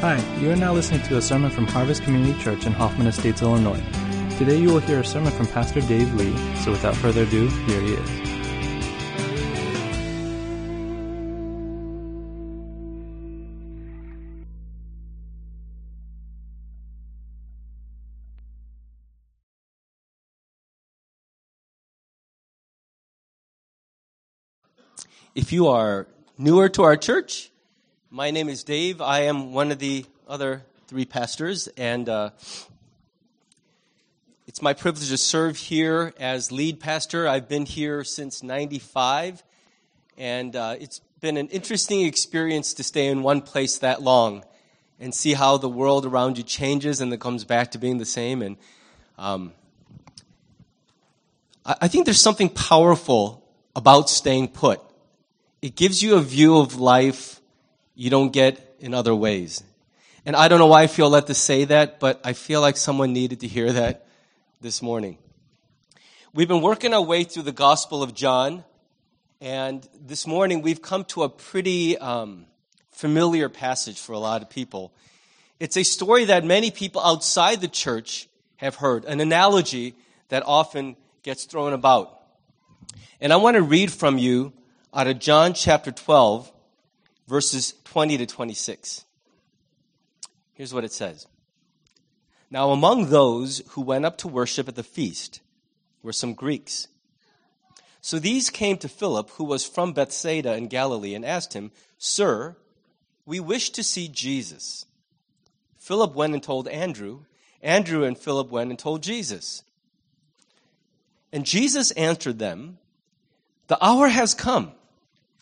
Hi, you are now listening to a sermon from Harvest Community Church in Hoffman Estates, Illinois. Today you will hear a sermon from Pastor Dave Lee, so without further ado, here he is. If you are newer to our church, my name is Dave. I am one of the other three pastors, and uh, it's my privilege to serve here as lead pastor. I've been here since 95, and uh, it's been an interesting experience to stay in one place that long and see how the world around you changes and then comes back to being the same. And um, I, I think there's something powerful about staying put it gives you a view of life you don't get in other ways. And I don't know why I feel led to say that, but I feel like someone needed to hear that this morning. We've been working our way through the Gospel of John, and this morning we've come to a pretty um, familiar passage for a lot of people. It's a story that many people outside the church have heard, an analogy that often gets thrown about. And I want to read from you out of John chapter 12, verses 20 to 26. Here's what it says Now, among those who went up to worship at the feast were some Greeks. So these came to Philip, who was from Bethsaida in Galilee, and asked him, Sir, we wish to see Jesus. Philip went and told Andrew. Andrew and Philip went and told Jesus. And Jesus answered them, The hour has come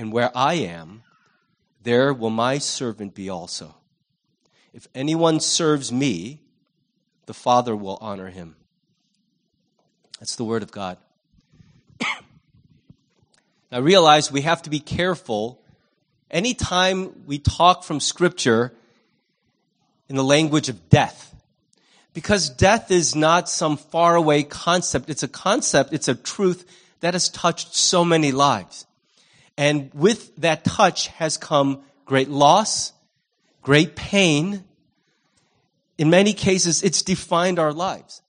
and where I am, there will my servant be also. If anyone serves me, the Father will honor him. That's the word of God. now realize we have to be careful anytime we talk from Scripture in the language of death. Because death is not some faraway concept. It's a concept, it's a truth that has touched so many lives. And with that touch has come great loss, great pain. In many cases, it's defined our lives.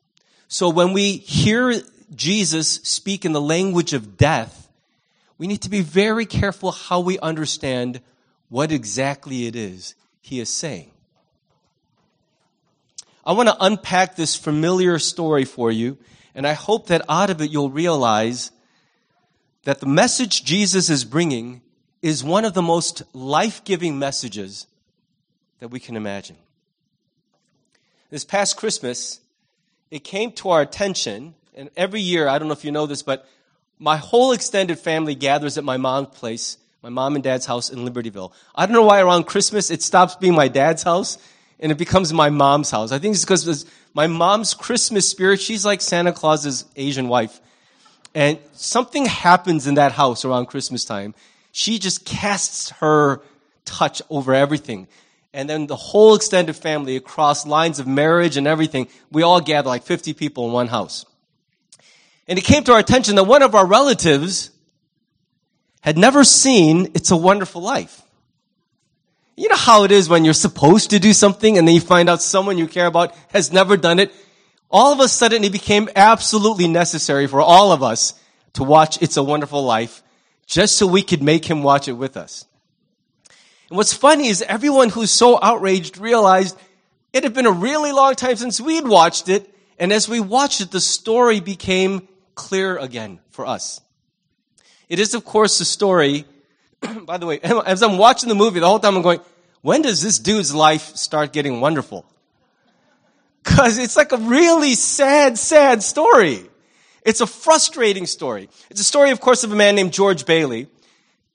So when we hear Jesus speak in the language of death, we need to be very careful how we understand what exactly it is he is saying. I want to unpack this familiar story for you, and I hope that out of it you'll realize that the message Jesus is bringing is one of the most life giving messages that we can imagine. This past Christmas, it came to our attention, and every year, I don't know if you know this, but my whole extended family gathers at my mom's place, my mom and dad's house in Libertyville. I don't know why around Christmas it stops being my dad's house and it becomes my mom's house. I think it's because my mom's Christmas spirit, she's like Santa Claus's Asian wife. And something happens in that house around Christmas time. She just casts her touch over everything. And then the whole extended family across lines of marriage and everything, we all gather like 50 people in one house. And it came to our attention that one of our relatives had never seen It's a Wonderful Life. You know how it is when you're supposed to do something and then you find out someone you care about has never done it all of a sudden it became absolutely necessary for all of us to watch It's a Wonderful Life just so we could make him watch it with us. And what's funny is everyone who's so outraged realized it had been a really long time since we'd watched it. And as we watched it, the story became clear again for us. It is, of course, the story. by the way, as I'm watching the movie, the whole time I'm going, when does this dude's life start getting wonderful? Cause it's like a really sad, sad story. It's a frustrating story. It's a story, of course, of a man named George Bailey.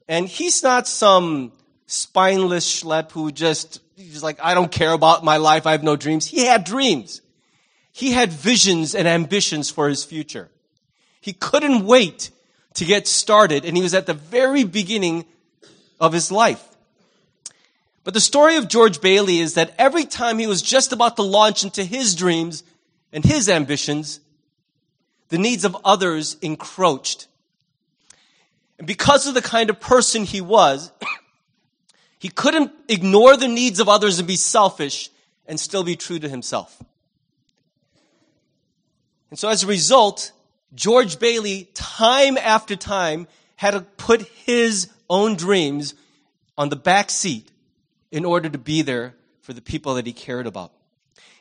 And he's not some spineless schlep who just, he's like, I don't care about my life. I have no dreams. He had dreams. He had visions and ambitions for his future. He couldn't wait to get started, and he was at the very beginning of his life. But the story of George Bailey is that every time he was just about to launch into his dreams and his ambitions, the needs of others encroached. And because of the kind of person he was, he couldn't ignore the needs of others and be selfish and still be true to himself. And so as a result, George Bailey, time after time, had to put his own dreams on the back seat in order to be there for the people that he cared about.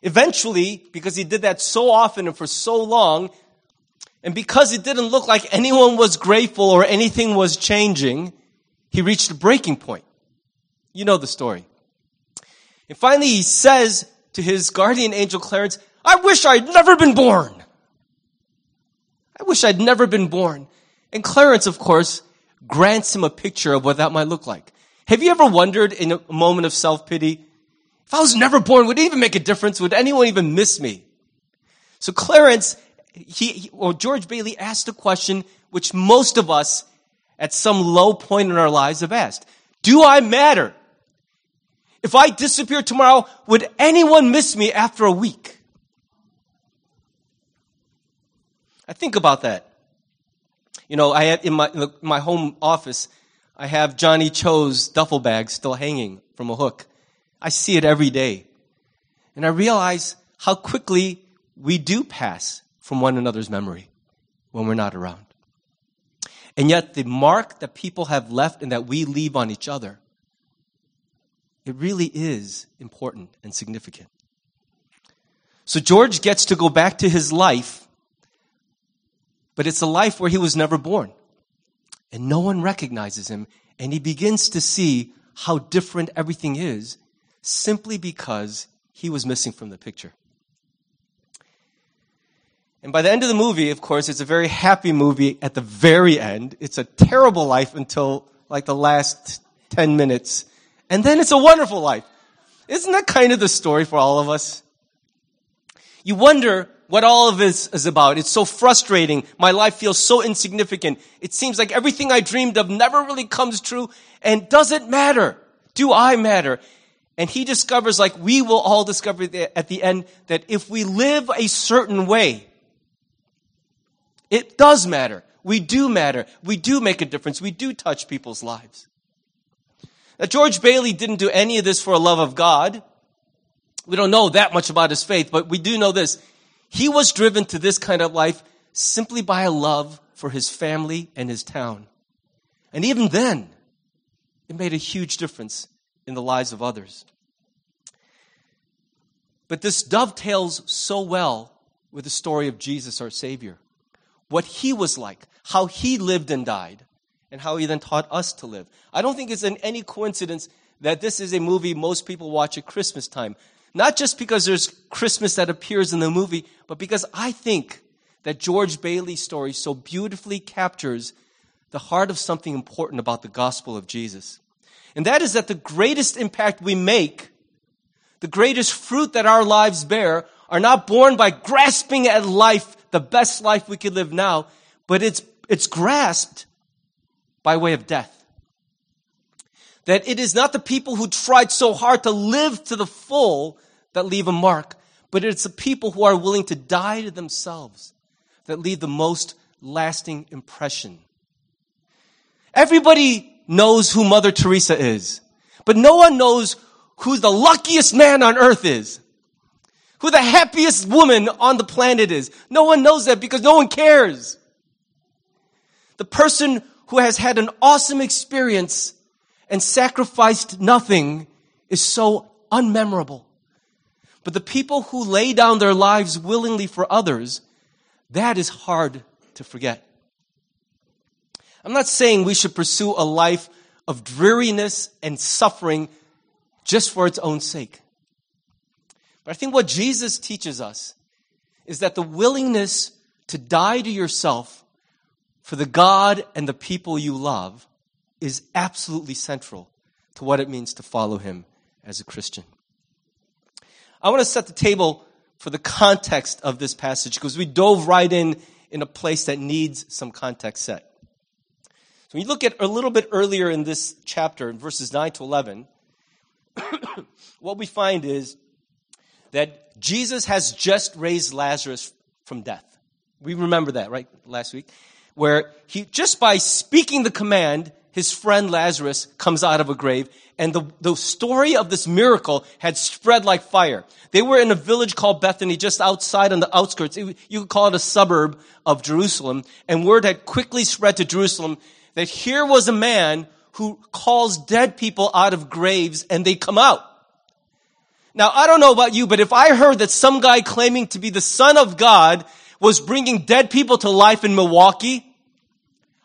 Eventually, because he did that so often and for so long, and because it didn't look like anyone was grateful or anything was changing, he reached a breaking point. You know the story. And finally, he says to his guardian angel Clarence, I wish I'd never been born. I wish I'd never been born. And Clarence, of course, grants him a picture of what that might look like. Have you ever wondered in a moment of self-pity, if I was never born, would it even make a difference? Would anyone even miss me? So Clarence, he, or George Bailey asked a question which most of us at some low point in our lives have asked. Do I matter? If I disappear tomorrow, would anyone miss me after a week? I think about that. You know, I had in my, in my home office, I have Johnny Cho's duffel bag still hanging from a hook. I see it every day. And I realize how quickly we do pass from one another's memory when we're not around. And yet the mark that people have left and that we leave on each other, it really is important and significant. So George gets to go back to his life, but it's a life where he was never born and no one recognizes him, and he begins to see how different everything is simply because he was missing from the picture. And by the end of the movie, of course, it's a very happy movie at the very end. It's a terrible life until like the last 10 minutes. And then it's a wonderful life. Isn't that kind of the story for all of us? You wonder what all of this is about. It's so frustrating. My life feels so insignificant. It seems like everything I dreamed of never really comes true. And does it matter? Do I matter? And he discovers, like we will all discover at the end, that if we live a certain way, it does matter. We do matter. We do make a difference. We do touch people's lives. Now, George Bailey didn't do any of this for a love of God. We don't know that much about his faith, but we do know this. He was driven to this kind of life simply by a love for his family and his town. And even then, it made a huge difference in the lives of others. But this dovetails so well with the story of Jesus, our Savior. What he was like, how he lived and died, and how he then taught us to live. I don't think it's in any coincidence that this is a movie most people watch at Christmas time. Not just because there's Christmas that appears in the movie, but because I think that George Bailey's story so beautifully captures the heart of something important about the gospel of Jesus. And that is that the greatest impact we make, the greatest fruit that our lives bear, are not born by grasping at life, the best life we could live now, but it's, it's grasped by way of death. That it is not the people who tried so hard to live to the full that leave a mark, but it's the people who are willing to die to themselves that leave the most lasting impression. Everybody knows who Mother Teresa is, but no one knows who the luckiest man on earth is. Who the happiest woman on the planet is. No one knows that because no one cares. The person who has had an awesome experience and sacrificed nothing is so unmemorable. But the people who lay down their lives willingly for others, that is hard to forget. I'm not saying we should pursue a life of dreariness and suffering just for its own sake. But I think what Jesus teaches us is that the willingness to die to yourself for the God and the people you love is absolutely central to what it means to follow him as a Christian. I want to set the table for the context of this passage because we dove right in in a place that needs some context set. So when you look at a little bit earlier in this chapter, in verses 9 to 11, what we find is that Jesus has just raised Lazarus from death. We remember that, right? Last week. Where he, just by speaking the command, his friend Lazarus comes out of a grave, and the, the story of this miracle had spread like fire. They were in a village called Bethany, just outside on the outskirts. you could call it a suburb of Jerusalem, and word had quickly spread to Jerusalem that here was a man who calls dead people out of graves and they come out. Now, I don't know about you, but if I heard that some guy claiming to be the son of God was bringing dead people to life in Milwaukee,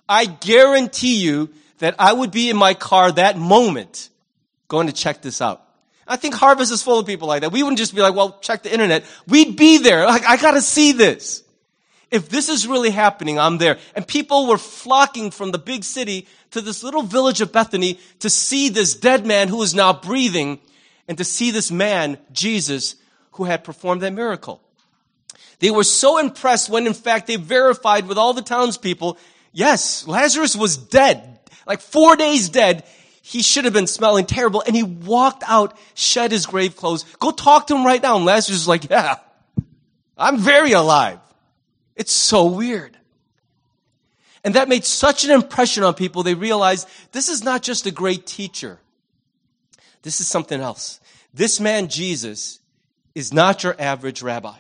I guarantee you that I would be in my car that moment going to check this out. I think Harvest is full of people like that. We wouldn't just be like, well, check the internet. We'd be there. Like, I gotta see this. If this is really happening, I'm there. And people were flocking from the big city to this little village of Bethany to see this dead man who is now breathing and to see this man, Jesus, who had performed that miracle. They were so impressed when in fact they verified with all the townspeople, yes, Lazarus was dead like four days dead. He should have been smelling terrible. And he walked out, shed his grave clothes. Go talk to him right now. And Lazarus is like, yeah, I'm very alive. It's so weird. And that made such an impression on people. They realized this is not just a great teacher. This is something else. This man, Jesus, is not your average rabbi.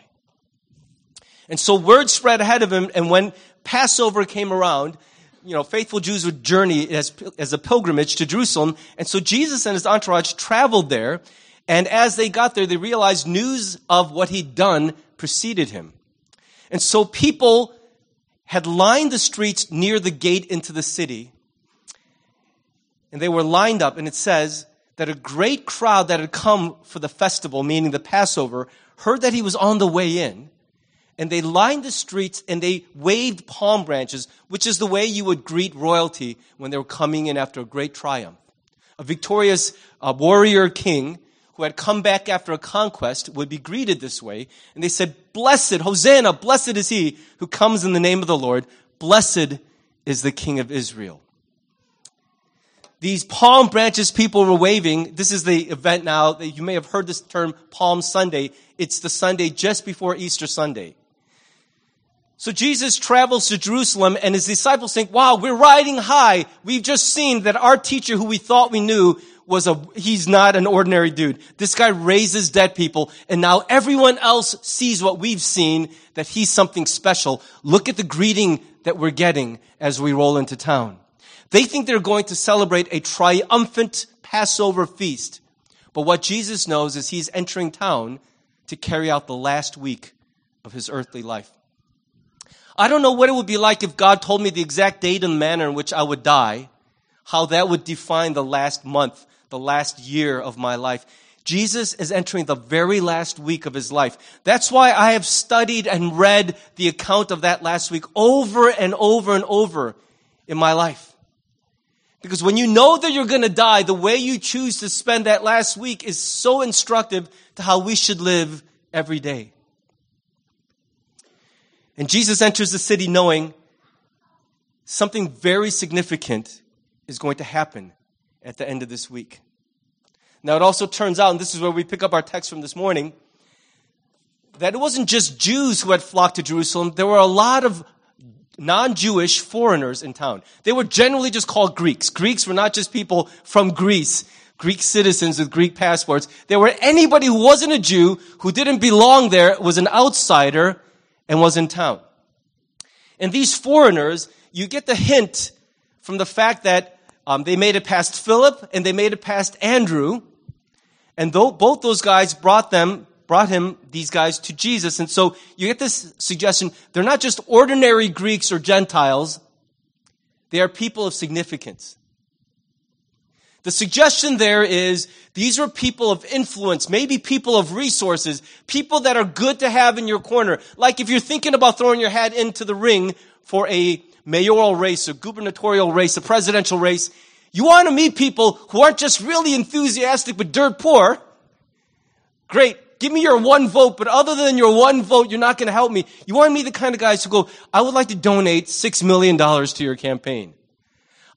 And so word spread ahead of him. And when Passover came around, you know, faithful Jews would journey as, as a pilgrimage to Jerusalem. And so Jesus and his entourage traveled there. And as they got there, they realized news of what he'd done preceded him. And so people had lined the streets near the gate into the city. And they were lined up, and it says that a great crowd that had come for the festival, meaning the Passover, heard that he was on the way in and they lined the streets and they waved palm branches, which is the way you would greet royalty when they were coming in after a great triumph. A victorious uh, warrior king who had come back after a conquest would be greeted this way. And they said, Blessed, Hosanna, blessed is he who comes in the name of the Lord. Blessed is the King of Israel. These palm branches people were waving. This is the event now that you may have heard this term Palm Sunday. It's the Sunday just before Easter Sunday. So Jesus travels to Jerusalem and his disciples think, wow, we're riding high. We've just seen that our teacher who we thought we knew was a, he's not an ordinary dude. This guy raises dead people and now everyone else sees what we've seen, that he's something special. Look at the greeting that we're getting as we roll into town. They think they're going to celebrate a triumphant Passover feast. But what Jesus knows is he's entering town to carry out the last week of his earthly life. I don't know what it would be like if God told me the exact date and manner in which I would die, how that would define the last month, the last year of my life. Jesus is entering the very last week of his life. That's why I have studied and read the account of that last week over and over and over in my life. Because when you know that you're going to die, the way you choose to spend that last week is so instructive to how we should live every day. And Jesus enters the city knowing something very significant is going to happen at the end of this week. Now, it also turns out, and this is where we pick up our text from this morning, that it wasn't just Jews who had flocked to Jerusalem. There were a lot of non-Jewish foreigners in town. They were generally just called Greeks. Greeks were not just people from Greece, Greek citizens with Greek passports. They were anybody who wasn't a Jew, who didn't belong there, was an outsider, and was in town. And these foreigners, you get the hint from the fact that um, they made it past Philip and they made it past Andrew. And though, both those guys brought them, brought him, these guys, to Jesus. And so you get this suggestion, they're not just ordinary Greeks or Gentiles, they are people of significance. The suggestion there is these are people of influence, maybe people of resources, people that are good to have in your corner. Like if you're thinking about throwing your hat into the ring for a mayoral race, a gubernatorial race, a presidential race, You want to meet people who aren't just really enthusiastic but dirt poor. Great. Give me your one vote, but other than your one vote, you're not going to help me. You want to meet the kind of guys who go, I would like to donate $6 million to your campaign.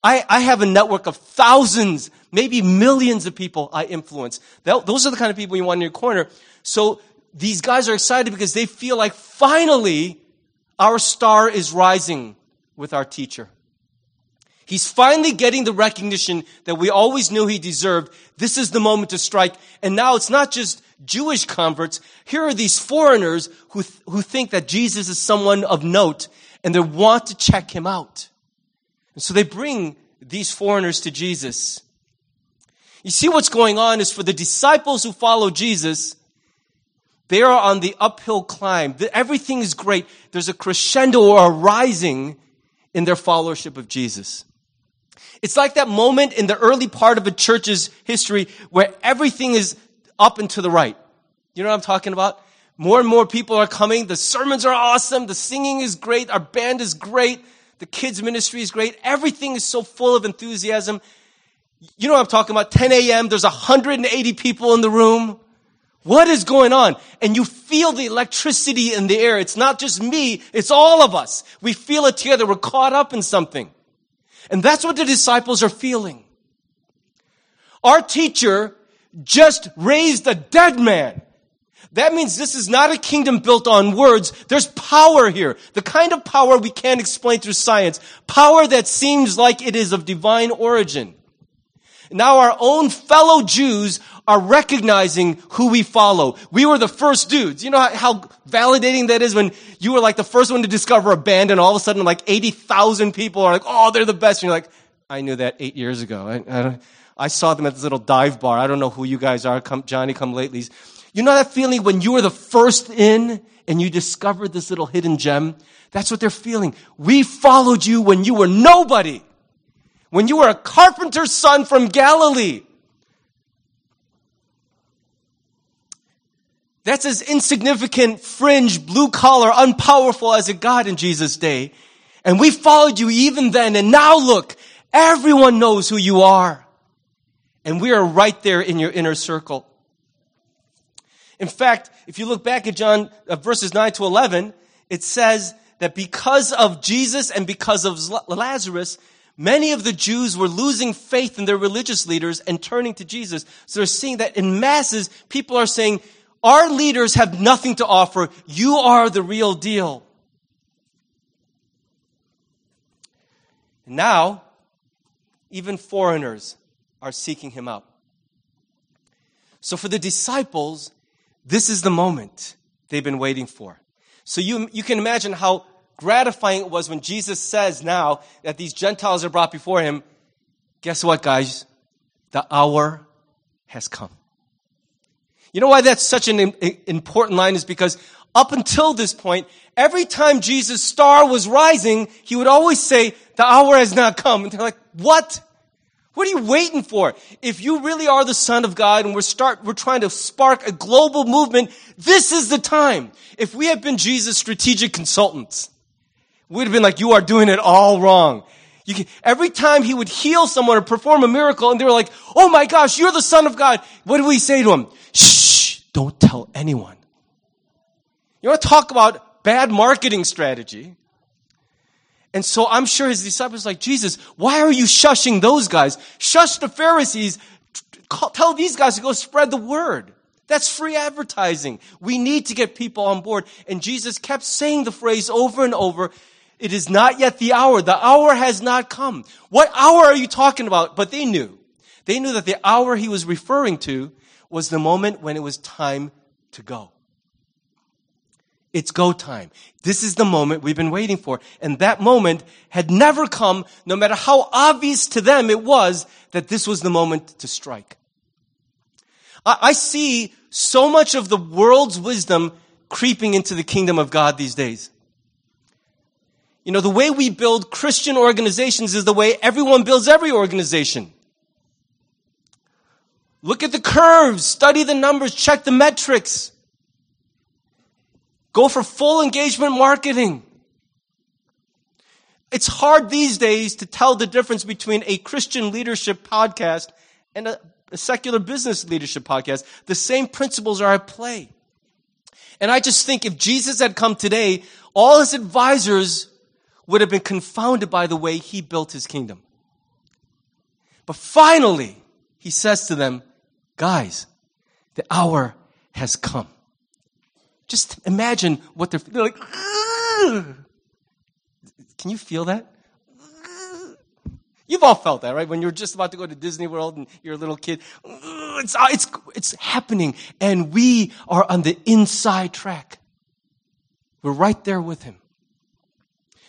I, I have a network of thousands, maybe millions of people I influence. Those are the kind of people you want in your corner. So these guys are excited because they feel like finally our star is rising with our teacher. He's finally getting the recognition that we always knew he deserved. This is the moment to strike. And now it's not just Jewish converts. Here are these foreigners who, th- who think that Jesus is someone of note and they want to check him out. And so they bring these foreigners to Jesus. You see what's going on is for the disciples who follow Jesus, they are on the uphill climb. Everything is great. There's a crescendo or a rising in their followership of Jesus. It's like that moment in the early part of a church's history where everything is up and to the right. You know what I'm talking about? More and more people are coming. The sermons are awesome. The singing is great. Our band is great. The kids ministry is great. Everything is so full of enthusiasm. You know what I'm talking about? 10 a.m. There's 180 people in the room. What is going on? And you feel the electricity in the air. It's not just me. It's all of us. We feel it together. We're caught up in something. And that's what the disciples are feeling. Our teacher just raised a dead man. That means this is not a kingdom built on words. There's power here. The kind of power we can't explain through science. Power that seems like it is of divine origin. Now our own fellow Jews are recognizing who we follow. We were the first dudes. You know how, how, validating that is when you were like the first one to discover a band and all of a sudden like 80,000 people are like, oh, they're the best. And you're like, I knew that eight years ago. I, I, I saw them at this little dive bar. I don't know who you guys are, come, Johnny come latelys. You know that feeling when you were the first in and you discovered this little hidden gem? That's what they're feeling. We followed you when you were nobody. When you were a carpenter's son from Galilee. That's as insignificant, fringe, blue collar, unpowerful as it got in Jesus' day. And we followed you even then. And now look, everyone knows who you are. And we are right there in your inner circle. In fact, if you look back at John uh, verses 9 to 11, it says that because of Jesus and because of Lazarus, many of the Jews were losing faith in their religious leaders and turning to Jesus. So they're seeing that in masses, people are saying, our leaders have nothing to offer. You are the real deal. And Now, even foreigners are seeking him out. So for the disciples, this is the moment they've been waiting for. So you, you can imagine how gratifying it was when Jesus says now that these Gentiles are brought before him. Guess what, guys? The hour has come. You know why that's such an important line is because up until this point, every time Jesus' star was rising, he would always say, the hour has not come. And they're like, what? What are you waiting for? If you really are the son of God and we're start, we're trying to spark a global movement, this is the time. If we had been Jesus' strategic consultants, we'd have been like, you are doing it all wrong. Can, every time he would heal someone or perform a miracle and they were like, oh my gosh, you're the son of God. What do we say to him? Shh, don't tell anyone. You want to talk about bad marketing strategy? And so I'm sure his disciples like, Jesus, why are you shushing those guys? Shush the Pharisees. Tell these guys to go spread the word. That's free advertising. We need to get people on board. And Jesus kept saying the phrase over and over. It is not yet the hour. The hour has not come. What hour are you talking about? But they knew. They knew that the hour he was referring to was the moment when it was time to go. It's go time. This is the moment we've been waiting for. And that moment had never come, no matter how obvious to them it was that this was the moment to strike. I, I see so much of the world's wisdom creeping into the kingdom of God these days. You know, the way we build Christian organizations is the way everyone builds every organization. Look at the curves, study the numbers, check the metrics. Go for full engagement marketing. It's hard these days to tell the difference between a Christian leadership podcast and a, a secular business leadership podcast. The same principles are at play. And I just think if Jesus had come today, all his advisors would have been confounded by the way he built his kingdom. But finally, he says to them, guys, the hour has come. Just imagine what they're, they're like, Ugh. can you feel that? You've all felt that, right? When you're just about to go to Disney World and you're a little kid. It's, uh, it's, it's happening. And we are on the inside track. We're right there with him.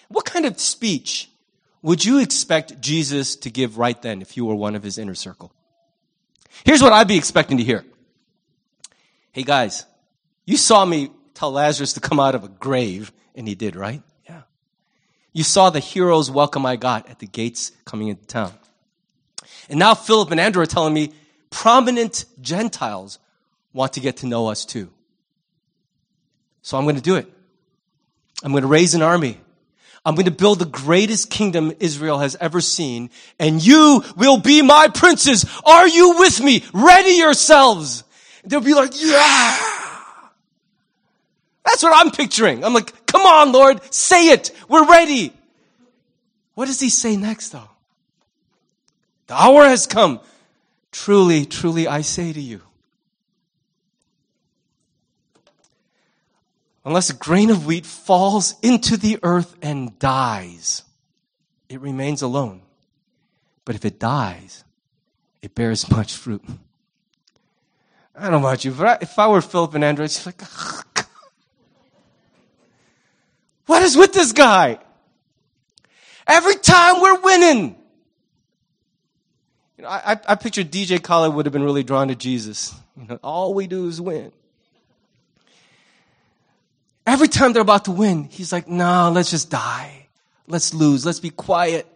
What kind of speech would you expect Jesus to give right then if you were one of his inner circle? Here's what I'd be expecting to hear. Hey guys, you saw me tell Lazarus to come out of a grave, and he did, right? Yeah. You saw the hero's welcome I got at the gates coming into town. And now Philip and Andrew are telling me prominent Gentiles want to get to know us too. So I'm going to do it. I'm going to raise an army. I'm going to build the greatest kingdom Israel has ever seen, and you will be my princes. Are you with me? Ready yourselves. They'll be like, yeah. That's what I'm picturing. I'm like, come on, Lord, say it. We're ready. What does he say next though? The hour has come. Truly, truly, I say to you. Unless a grain of wheat falls into the earth and dies, it remains alone. But if it dies, it bears much fruit. I don't know about you, but if I were Philip and Andrew, I'd like, what is with this guy? Every time we're winning. You know, I, I picture DJ Khaled would have been really drawn to Jesus. You know, all we do is win. Every time they're about to win, he's like, no, let's just die. Let's lose. Let's be quiet.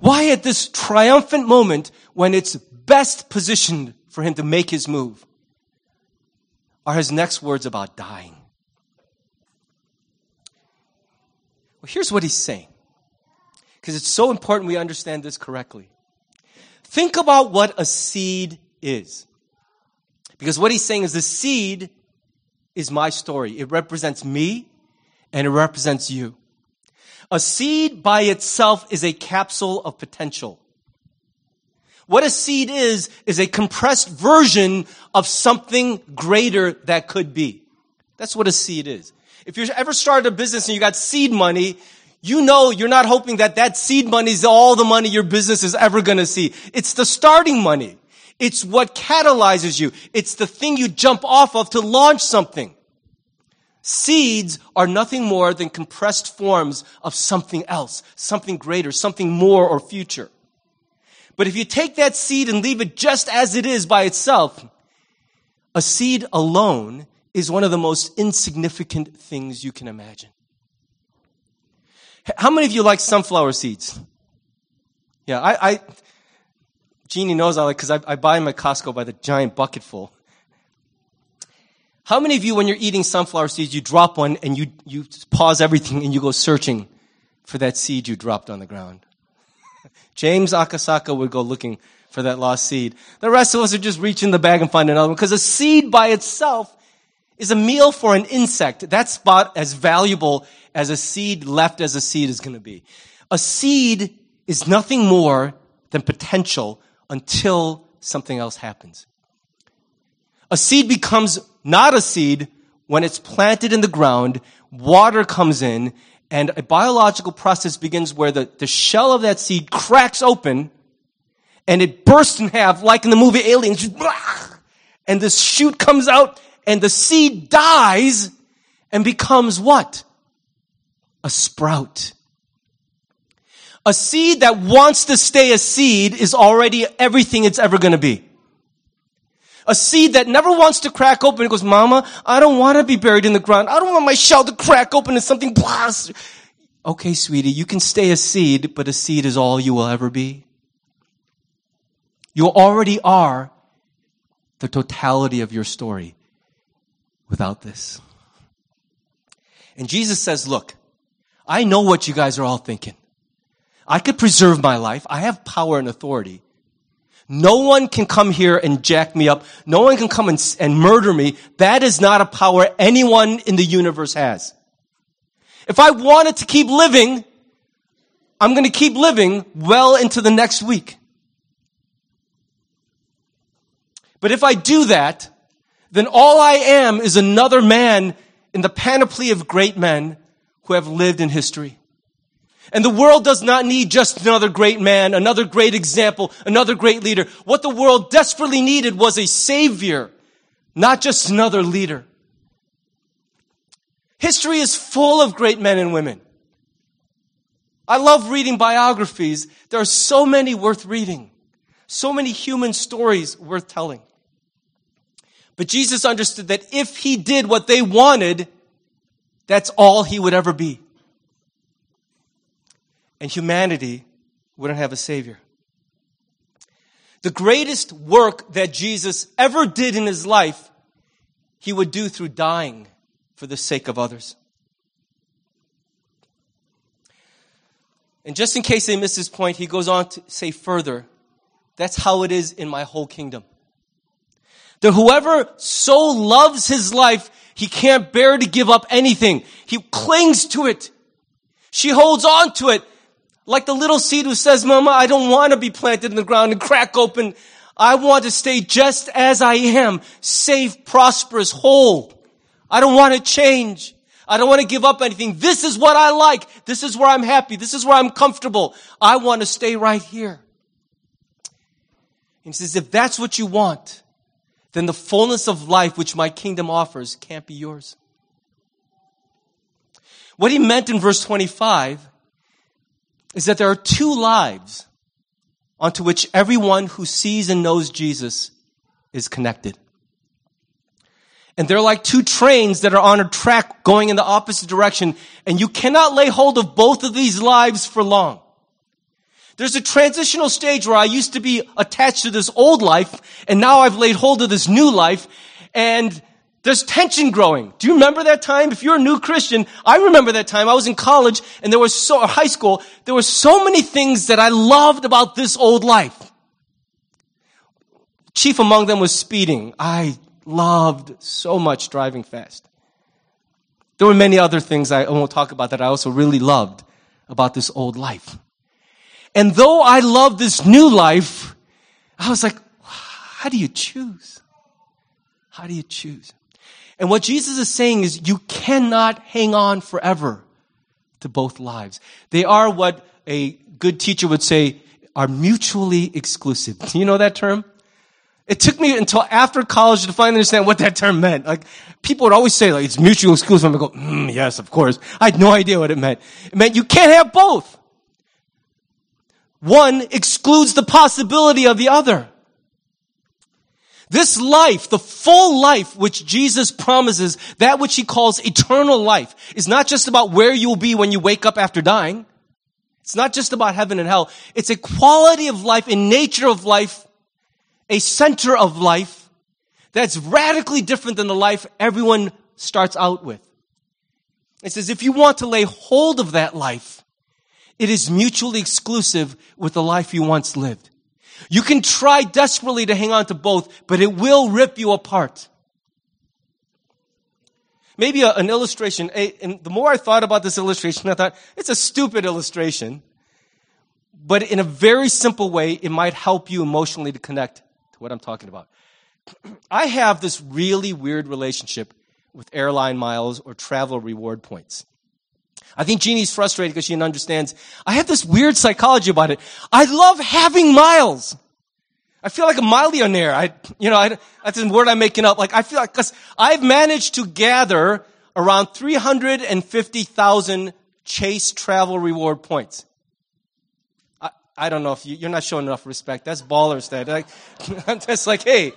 Why at this triumphant moment when it's best positioned for him to make his move are his next words about dying? Well, here's what he's saying. Because it's so important we understand this correctly. Think about what a seed is. Because what he's saying is the seed is my story. It represents me and it represents you. A seed by itself is a capsule of potential. What a seed is, is a compressed version of something greater that could be. That's what a seed is. If you ever started a business and you got seed money, you know you're not hoping that that seed money is all the money your business is ever going to see. It's the starting money. It's what catalyzes you. It's the thing you jump off of to launch something. Seeds are nothing more than compressed forms of something else, something greater, something more or future. But if you take that seed and leave it just as it is by itself, a seed alone is one of the most insignificant things you can imagine. How many of you like sunflower seeds? Yeah, I, I Jeannie knows I like because I, I buy them at Costco by the giant bucketful. How many of you, when you're eating sunflower seeds, you drop one and you, you pause everything and you go searching for that seed you dropped on the ground? James Akasaka would go looking for that lost seed. The rest of us are just reaching the bag and find another one because a seed by itself is a meal for an insect. That's about as valuable as a seed left as a seed is going to be. A seed is nothing more than potential until something else happens. A seed becomes not a seed when it's planted in the ground, water comes in, and a biological process begins where the, the shell of that seed cracks open and it bursts in half, like in the movie Aliens. And this shoot comes out and the seed dies and becomes what? A sprout. A seed that wants to stay a seed is already everything it's ever going to be. A seed that never wants to crack open. It goes, Mama, I don't want to be buried in the ground. I don't want my shell to crack open and something blast. Okay, sweetie, you can stay a seed, but a seed is all you will ever be. You already are the totality of your story without this. And Jesus says, look, I know what you guys are all thinking. I could preserve my life. I have power and authority. No one can come here and jack me up. No one can come and, and murder me. That is not a power anyone in the universe has. If I wanted to keep living, I'm going to keep living well into the next week. But if I do that, then all I am is another man in the panoply of great men who have lived in history. And the world does not need just another great man, another great example, another great leader. What the world desperately needed was a savior, not just another leader. History is full of great men and women. I love reading biographies. There are so many worth reading. So many human stories worth telling. But Jesus understood that if he did what they wanted, that's all he would ever be and humanity wouldn't have a Savior. The greatest work that Jesus ever did in his life, he would do through dying for the sake of others. And just in case they miss this point, he goes on to say further, that's how it is in my whole kingdom. That whoever so loves his life, he can't bear to give up anything. He clings to it. She holds on to it. Like the little seed who says, Mama, I don't want to be planted in the ground and crack open. I want to stay just as I am, safe, prosperous, whole. I don't want to change. I don't want to give up anything. This is what I like. This is where I'm happy. This is where I'm comfortable. I want to stay right here. And he says, if that's what you want, then the fullness of life which my kingdom offers can't be yours. What he meant in verse 25 is that there are two lives onto which everyone who sees and knows Jesus is connected. And they're like two trains that are on a track going in the opposite direction, and you cannot lay hold of both of these lives for long. There's a transitional stage where I used to be attached to this old life, and now I've laid hold of this new life, and there's tension growing. Do you remember that time? If you're a new Christian, I remember that time. I was in college and there was so, high school, there were so many things that I loved about this old life. Chief among them was speeding. I loved so much driving fast. There were many other things I won't talk about that I also really loved about this old life. And though I loved this new life, I was like, how do you choose? How do you choose? And what Jesus is saying is you cannot hang on forever to both lives. They are what a good teacher would say are mutually exclusive. Do you know that term? It took me until after college to finally understand what that term meant. Like, people would always say, like, it's mutually exclusive. I'm go, mm, yes, of course. I had no idea what it meant. It meant you can't have both. One excludes the possibility of the other. This life, the full life which Jesus promises, that which he calls eternal life, is not just about where you'll be when you wake up after dying. It's not just about heaven and hell. It's a quality of life, a nature of life, a center of life that's radically different than the life everyone starts out with. It says if you want to lay hold of that life, it is mutually exclusive with the life you once lived. You can try desperately to hang on to both, but it will rip you apart. Maybe a, an illustration, a, and the more I thought about this illustration, I thought, it's a stupid illustration. But in a very simple way, it might help you emotionally to connect to what I'm talking about. I have this really weird relationship with airline miles or travel reward points. I think Jeannie's frustrated because she understands. I have this weird psychology about it. I love having miles. I feel like a millionaire. I, you know, I, that's a word I'm making up. Like I feel like, cause I've managed to gather around 350,000 Chase travel reward points. I, I don't know if you, you're not showing enough respect. That's baller stat. Like, just like, hey,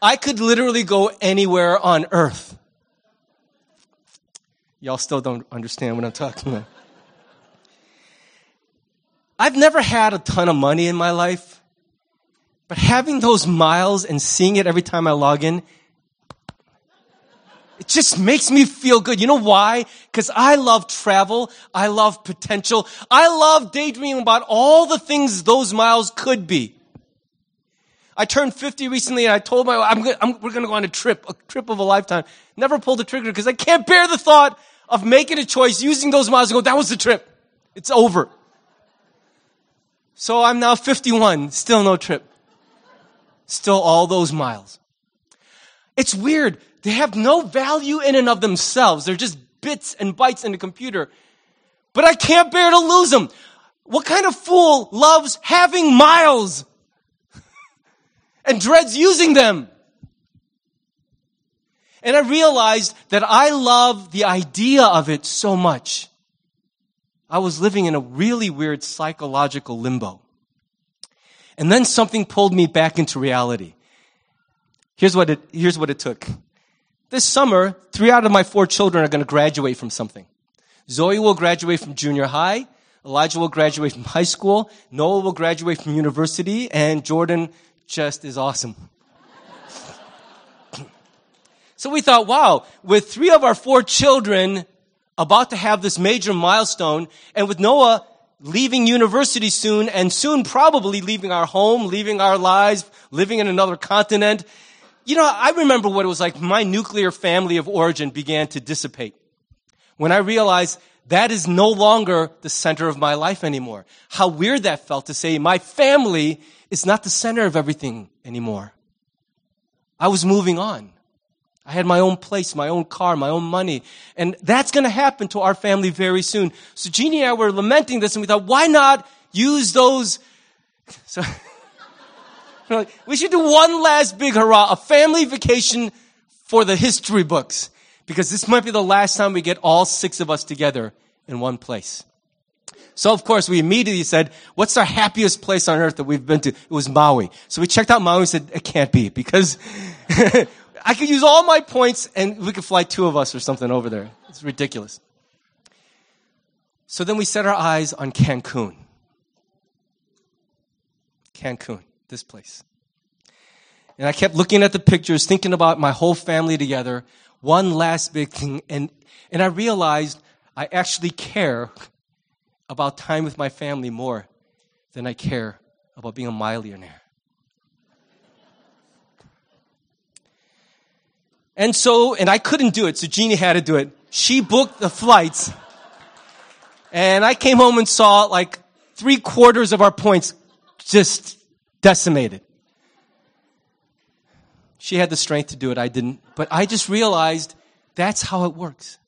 I could literally go anywhere on earth. Y'all still don't understand what I'm talking about. I've never had a ton of money in my life, but having those miles and seeing it every time I log in, It just makes me feel good. You know why? Because I love travel. I love potential. I love daydreaming about all the things those miles could be. I turned 50 recently and I told my wife, I'm, I'm we're going to go on a trip, a trip of a lifetime. Never pulled the trigger because I can't bear the thought of making a choice, using those miles and go, that was the trip. It's over. So I'm now 51, still no trip. Still all those miles. It's weird. They have no value in and of themselves. They're just bits and bytes in the computer. But I can't bear to lose them. What kind of fool loves having miles? and dreads using them. And I realized that I love the idea of it so much. I was living in a really weird psychological limbo. And then something pulled me back into reality. Here's what it, here's what it took. This summer, three out of my four children are going to graduate from something. Zoe will graduate from junior high. Elijah will graduate from high school. Noah will graduate from university. And Jordan just is awesome. So we thought, wow, with three of our four children about to have this major milestone, and with Noah leaving university soon, and soon probably leaving our home, leaving our lives, living in another continent, you know, I remember what it was like my nuclear family of origin began to dissipate. When I realized that is no longer the center of my life anymore. How weird that felt to say my family is not the center of everything anymore. I was moving on. I had my own place, my own car, my own money. And that's going to happen to our family very soon. So Jeannie and I were lamenting this and we thought, why not use those? So, we should do one last big hurrah, a family vacation for the history books. Because this might be the last time we get all six of us together in one place. So of course we immediately said, what's our happiest place on earth that we've been to? It was Maui. So we checked out Maui and said, it can't be because I could use all my points and we could fly two of us or something over there. It's ridiculous. So then we set our eyes on Cancun. Cancun, this place. And I kept looking at the pictures, thinking about my whole family together, one last big thing, and, and I realized I actually care about time with my family more than I care about being a millionaire. And so, and I couldn't do it, so Jeannie had to do it. She booked the flights. And I came home and saw like three quarters of our points just decimated. She had the strength to do it, I didn't. But I just realized that's how it works.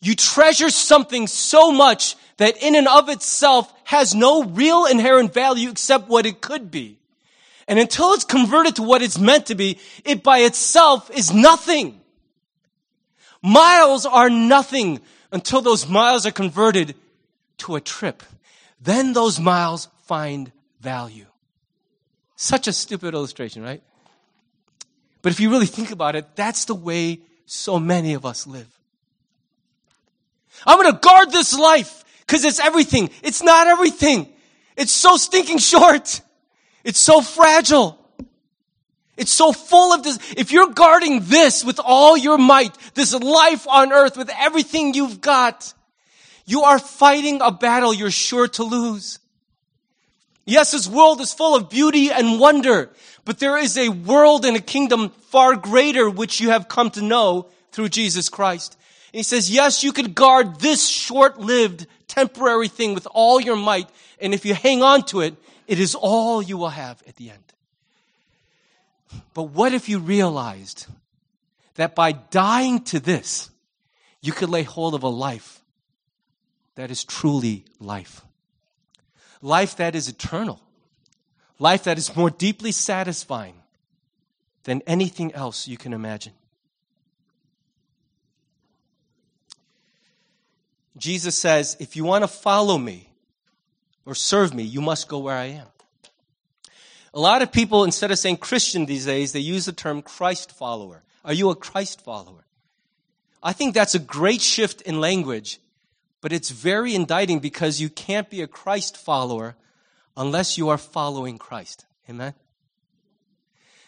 You treasure something so much that in and of itself has no real inherent value except what it could be. And until it's converted to what it's meant to be, it by itself is nothing. Miles are nothing until those miles are converted to a trip. Then those miles find value. Such a stupid illustration, right? But if you really think about it, that's the way so many of us live. I'm going to guard this life because it's everything. It's not everything. It's so stinking short. It's so fragile. It's so full of this. If you're guarding this with all your might, this life on earth with everything you've got, you are fighting a battle you're sure to lose. Yes, this world is full of beauty and wonder, but there is a world and a kingdom far greater which you have come to know through Jesus Christ. And he says, yes, you could guard this short-lived, temporary thing with all your might. And if you hang on to it, it is all you will have at the end. But what if you realized that by dying to this, you could lay hold of a life that is truly life? Life that is eternal. Life that is more deeply satisfying than anything else you can imagine. Jesus says, if you want to follow me or serve me, you must go where I am. A lot of people, instead of saying Christian these days, they use the term Christ follower. Are you a Christ follower? I think that's a great shift in language, but it's very indicting because you can't be a Christ follower unless you are following Christ. Amen?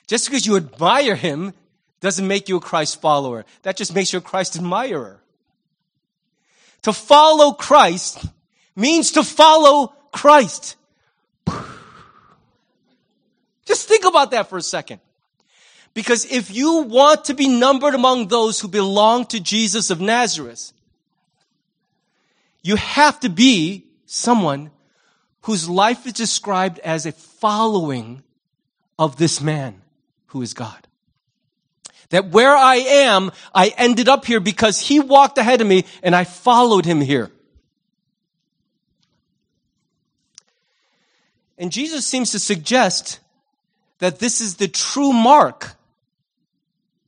Just because you admire him doesn't make you a Christ follower. That just makes you a Christ admirer. To follow Christ means to follow Christ. Just think about that for a second. Because if you want to be numbered among those who belong to Jesus of Nazareth, you have to be someone whose life is described as a following of this man who is God. That where I am, I ended up here because he walked ahead of me and I followed him here. And Jesus seems to suggest that this is the true mark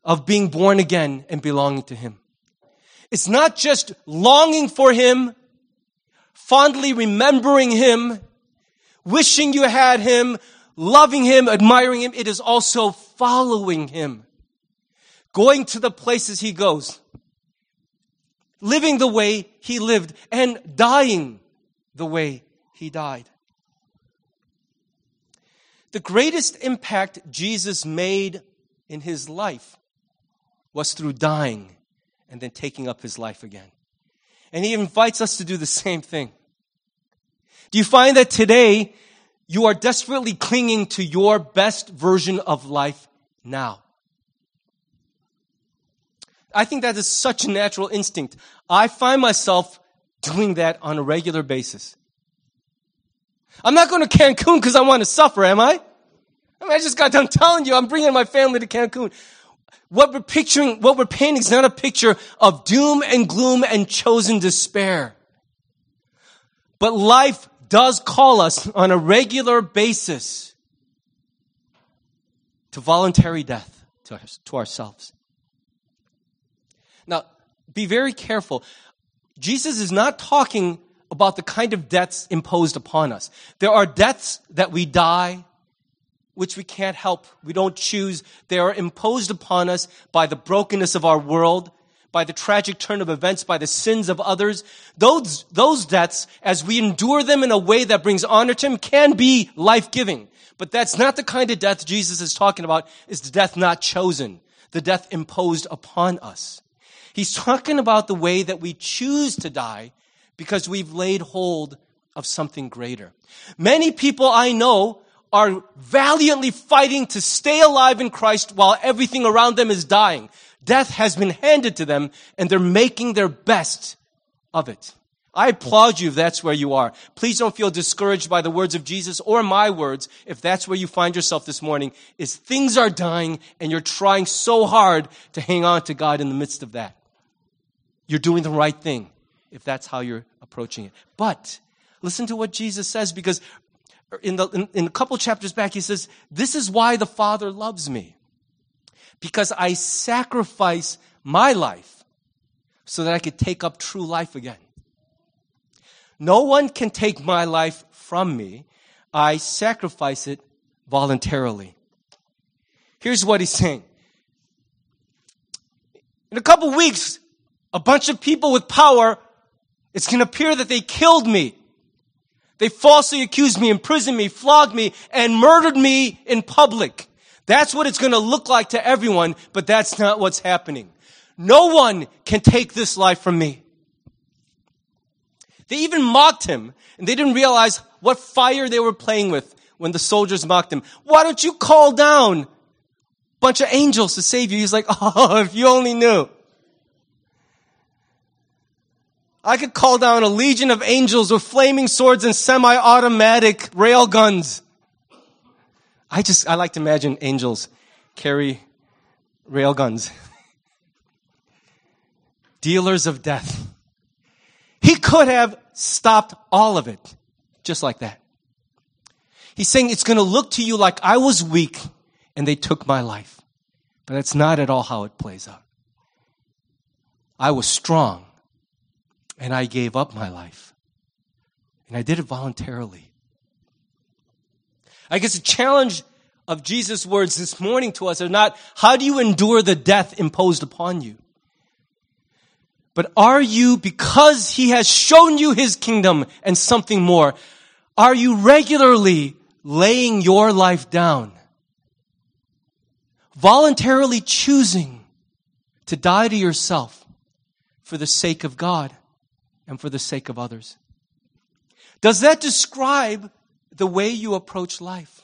of being born again and belonging to Him. It's not just longing for Him, fondly remembering Him, wishing you had Him, loving Him, admiring Him. It is also following Him, going to the places He goes, living the way He lived, and dying the way He died. The greatest impact Jesus made in his life was through dying and then taking up his life again. And he invites us to do the same thing. Do you find that today you are desperately clinging to your best version of life now? I think that is such a natural instinct. I find myself doing that on a regular basis. I'm not going to Cancun because I want to suffer, am I? I mean, I just got done telling you I'm bringing my family to Cancun. What we're picturing, what we're painting is not a picture of doom and gloom and chosen despair. But life does call us on a regular basis to voluntary death to, to ourselves. Now, be very careful. Jesus is not talking about the kind of deaths imposed upon us. There are deaths that we die which we can't help. We don't choose. They are imposed upon us by the brokenness of our world, by the tragic turn of events, by the sins of others. Those, those deaths, as we endure them in a way that brings honor to Him, can be life-giving. But that's not the kind of death Jesus is talking about, is the death not chosen, the death imposed upon us. He's talking about the way that we choose to die because we've laid hold of something greater. Many people I know are valiantly fighting to stay alive in Christ while everything around them is dying. Death has been handed to them and they're making their best of it. I applaud you if that's where you are. Please don't feel discouraged by the words of Jesus or my words if that's where you find yourself this morning, is things are dying and you're trying so hard to hang on to God in the midst of that. You're doing the right thing if that's how you're approaching it. But listen to what Jesus says because in, the, in, in a couple chapters back, he says, This is why the Father loves me. Because I sacrifice my life so that I could take up true life again. No one can take my life from me. I sacrifice it voluntarily. Here's what he's saying. In a couple weeks, a bunch of people with power, it's going to appear that they killed me. They falsely accused me, imprisoned me, flogged me, and murdered me in public. That's what it's going to look like to everyone, but that's not what's happening. No one can take this life from me. They even mocked him, and they didn't realize what fire they were playing with when the soldiers mocked him. Why don't you call down a bunch of angels to save you? He's like, oh, if you only knew. I could call down a legion of angels with flaming swords and semi-automatic rail guns. I just, I like to imagine angels carry rail guns. Dealers of death. He could have stopped all of it just like that. He's saying it's going to look to you like I was weak and they took my life. But that's not at all how it plays out. I was strong and I gave up my life. And I did it voluntarily. I guess the challenge of Jesus' words this morning to us are not how do you endure the death imposed upon you? But are you, because he has shown you his kingdom and something more, are you regularly laying your life down voluntarily choosing to die to yourself for the sake of God and for the sake of others? Does that describe the way you approach life?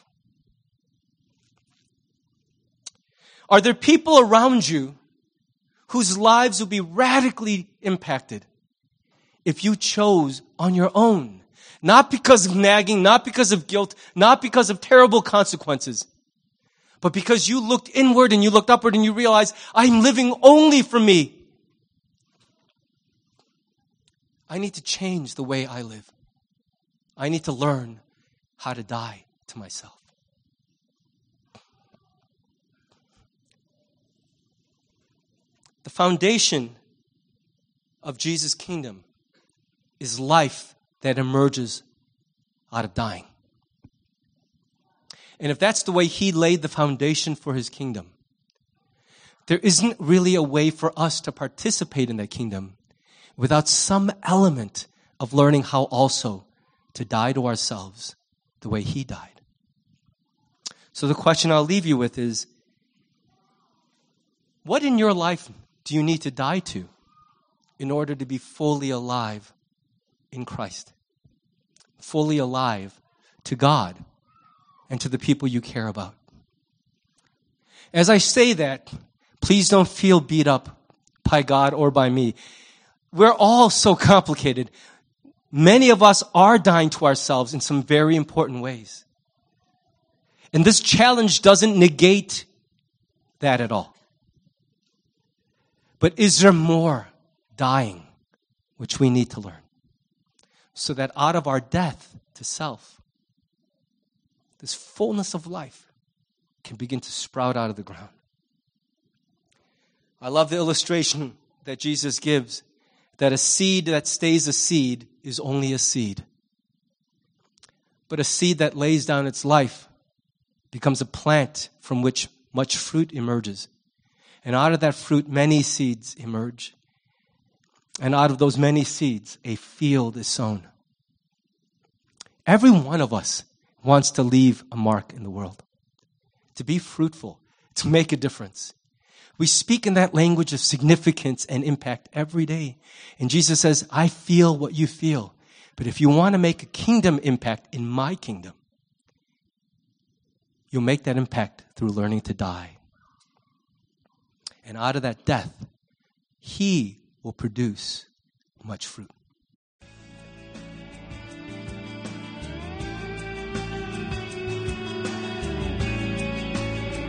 Are there people around you whose lives will be radically impacted if you chose on your own? Not because of nagging, not because of guilt, not because of terrible consequences, but because you looked inward and you looked upward and you realized, I'm living only for me. I need to change the way I live. I need to learn how to die to myself. The foundation of Jesus' kingdom is life that emerges out of dying. And if that's the way he laid the foundation for his kingdom, there isn't really a way for us to participate in that kingdom without some element of learning how also to die to ourselves the way he died. So the question I'll leave you with is what in your life do you need to die to in order to be fully alive in Christ? Fully alive to God and to the people you care about. As I say that, please don't feel beat up by God or by me. We're all so complicated. Many of us are dying to ourselves in some very important ways. And this challenge doesn't negate that at all. But is there more dying which we need to learn? So that out of our death to self, this fullness of life can begin to sprout out of the ground. I love the illustration that Jesus gives that a seed that stays a seed is only a seed. But a seed that lays down its life becomes a plant from which much fruit emerges. And out of that fruit, many seeds emerge. And out of those many seeds, a field is sown. Every one of us wants to leave a mark in the world, to be fruitful, to make a difference. We speak in that language of significance and impact every day. And Jesus says, I feel what you feel. But if you want to make a kingdom impact in my kingdom, you'll make that impact through learning to die. And out of that death, He will produce much fruit.